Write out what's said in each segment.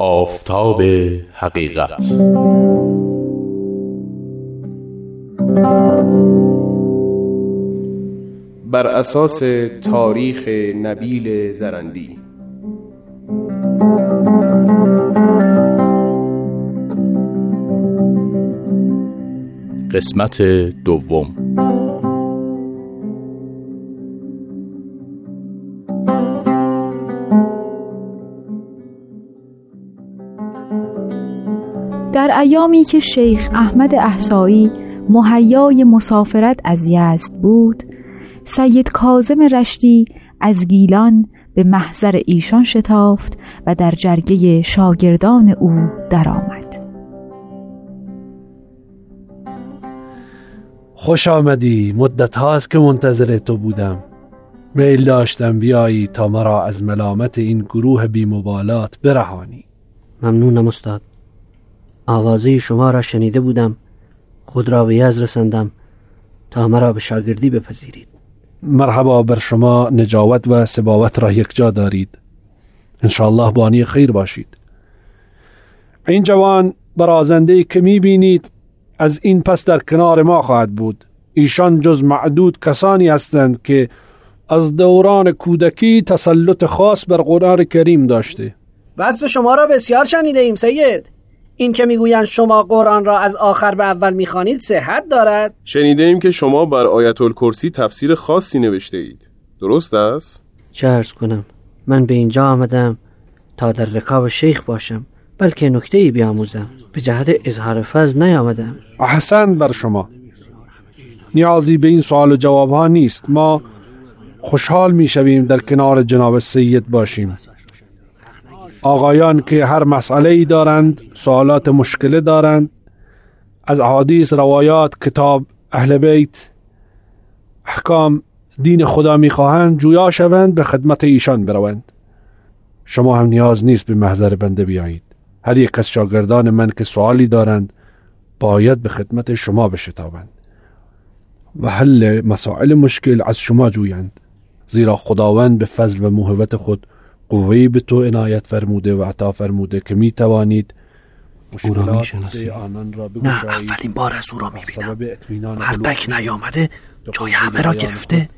آفتاب حقیقت. بر اساس تاریخ نبیل زرندی. قسمت دوم. در ایامی که شیخ احمد احسایی مهیای مسافرت از یزد بود سید کازم رشتی از گیلان به محضر ایشان شتافت و در جرگه شاگردان او درآمد. خوش آمدی. مدت هاست که منتظر تو بودم. میل داشتم بیایی تا مرا از ملامت این گروه بیمبالات برهانی. ممنونم استاد. آوازه شما را شنیده بودم. خود را به یز رسندم. تا مرا به شاگردی بپذیرید. مرحبا بر شما نجاوت و سباوت را یک جا دارید. انشاءالله بانی خیر باشید. این جوان برازنده که می بینید از این پس در کنار ما خواهد بود. ایشان جز معدود کسانی هستند که از دوران کودکی تسلط خاص بر قرآن کریم داشته. وصف شما را بسیار شنیده ایم سید. این که می‌گویند شما قرآن را از آخر به اول می‌خوانید صحت دارد؟ شنیده ایم که شما بر آیت الکرسی تفسیر خاصی نوشته اید. درست است؟ چه ارز کنم من به اینجا آمدم تا در رکاب شیخ باشم بلکه نکته ای بیاموزم. به جهت اظهار فضل نیامدم. احسن بر شما. نیازی به این سوال و جواب ها نیست. ما خوشحال می شویم در کنار جناب سید باشیم. آقایان که هر مسئله ای دارند سوالات مشکله دارند. از احادیث روایات کتاب اهل بیت احکام دین خدا می‌خواهند جویا شوند به خدمت ایشان بروند. شما هم نیاز نیست به محضر بنده بیایید. هر یک از شاگردان من که سوالی دارند باید به خدمت شما بشتابند. و حل مسائل مشکل از شما جویند. زیرا خداوند به فضل و موهبت خود قوی به تو عنایت فرموده و عطا فرموده که می توانید او را می نه اولین بار از او را می بینم هر تک نیامده جای همه را گرفته.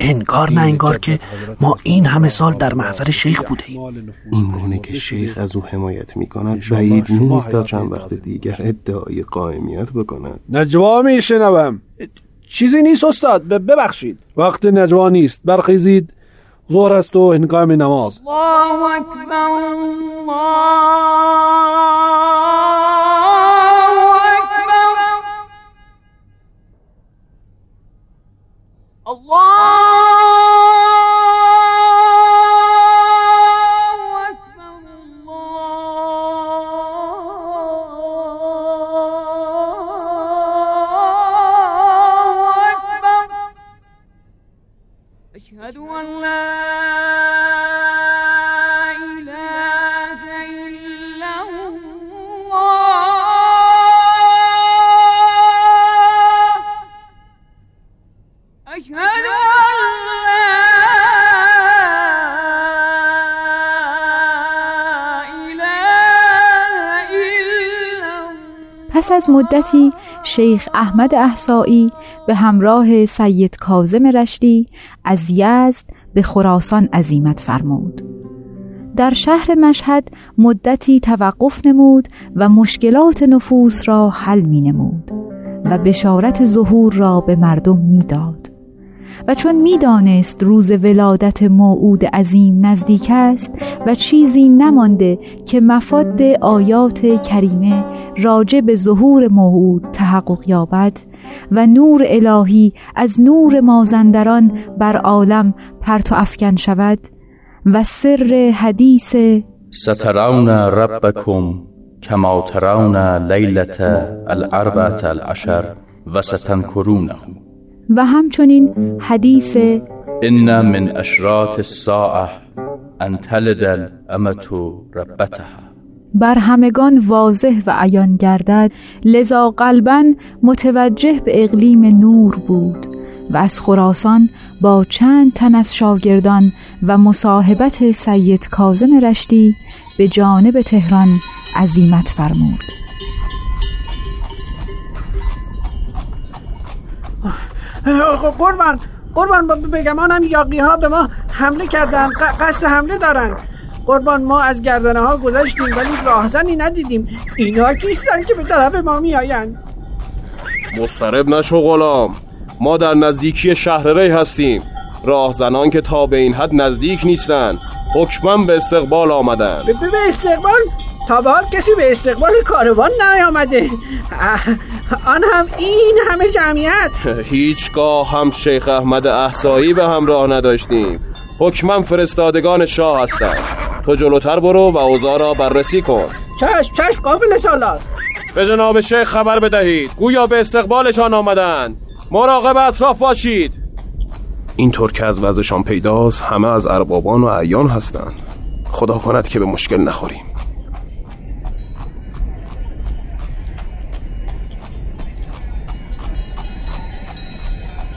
انگار نه انگار که ما این همه سال در محضر شیخ بوده ایم این گونه که شیخ از او حمایت می کند بعید نیست تا چند وقت دیگر ادعای قائمیت بکند. نجوا می شنوم چیزی نیست استاد. ببخشید. وقت نجوا نیست. برخیزید. ظهر است و هنگام نماز. الله اکبر الله پس از مدتی شیخ احمد احسایی به همراه سید کازم رشتی از یزد به خراسان عزیمت فرمود در شهر مشهد مدتی توقف نمود و مشکلات نفوس را حل می نمود و بشارت ظهور را به مردم می‌داد. و چون می‌دانست روز ولادت موعود عظیم نزدیک است و چیزی نمانده که مفاد آیات کریمه راجع به ظهور موعود تحقق یابد و نور الهی از نور مازندران بر عالم پرت و افکن شود و سر حدیث سترون ربکم کما ترون لیلت الاربعه العشر و ستنکرونه و همچنین حدیث ان من اشراط الساعه ان تلد الامت ربتها. بر همگان واضح و عیان گردد لذا قلبا متوجه به اقلیم نور بود و از خراسان با چند تن از شاگردان و مصاحبت سید کازم رشتی به جانب تهران عزیمت فرمود. قربان قربان بگمانم یاقی ها به ما حمله کردن قصد حمله دارن. قربان ما از گردنه ها گذشتیم ولی راهزنی ندیدیم. اینا کیستن که به طرف ما میآیند؟ مسترب نشو غلام. ما در نزدیکی شهر ری هستیم. راهزنان که تا به این حد نزدیک نیستن. حکمم به استقبال آمدن. به استقبال؟ تا به حال کسی به استقبال کاروان نیامده. آن هم این همه جمعیت. هیچگاه هم شیخ احمد احسایی به همراه نداشتیم. حکمم فرستادگان شاه هستند. تو جلوتر برو و اوضاع را بررسی کن. چشم چشم قافل سالار. به جناب شیخ خبر بدهید. گویا به استقبالشان آمدند. مراقب اطراف باشید. اینطور که از وضعشان پیداست همه از اربابان و عیان هستند. خدا کند که به مشکل نخوریم.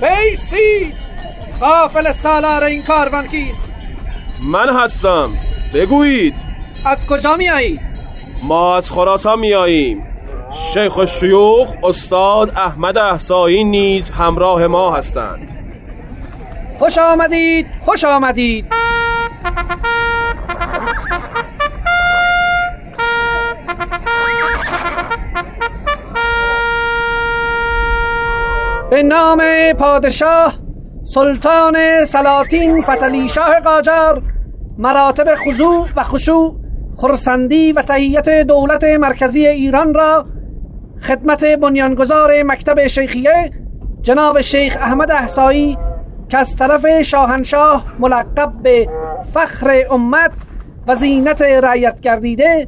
بیستی قافل سالار این کاروان کیست؟ من هستم. بگویید. از کجا می آیید ما از خراسان می آییم شیخ شیوخ استاد احمد احسایی نیز همراه ما هستند. خوش آمدید خوش آمدید. به نام پادشاه سلطان سلاطین فتلی شاه قاجار مراتب خضوع و خشوع خرسندی و تهیت دولت مرکزی ایران را خدمت بنیانگذار مکتب شیخیه جناب شیخ احمد احسایی که از طرف شاهنشاه ملقب به فخر امت و زینت رعیت گردیده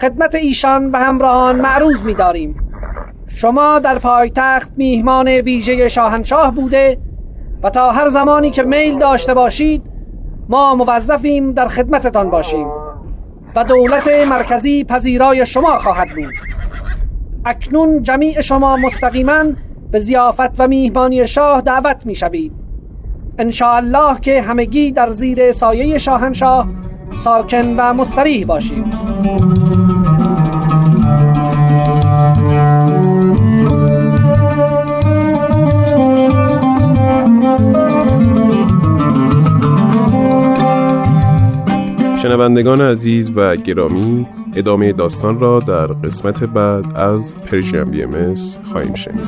خدمت ایشان به همراهان معروض می داریم شما در پایتخت میهمان ویژه شاهنشاه بوده و تا هر زمانی که میل داشته باشید ما موظفیم در خدمتتان باشیم و دولت مرکزی پذیرای شما خواهد بود. اکنون جمیع شما مستقیما به زیافت و میهمانی شاه دعوت می شوید الله که همگی در زیر سایه شاهنشاه ساکن و مستریح باشیم. شنوندگان عزیز و گرامی ادامه داستان را در قسمت بعد از پرژیم بی ام خواهیم شنید.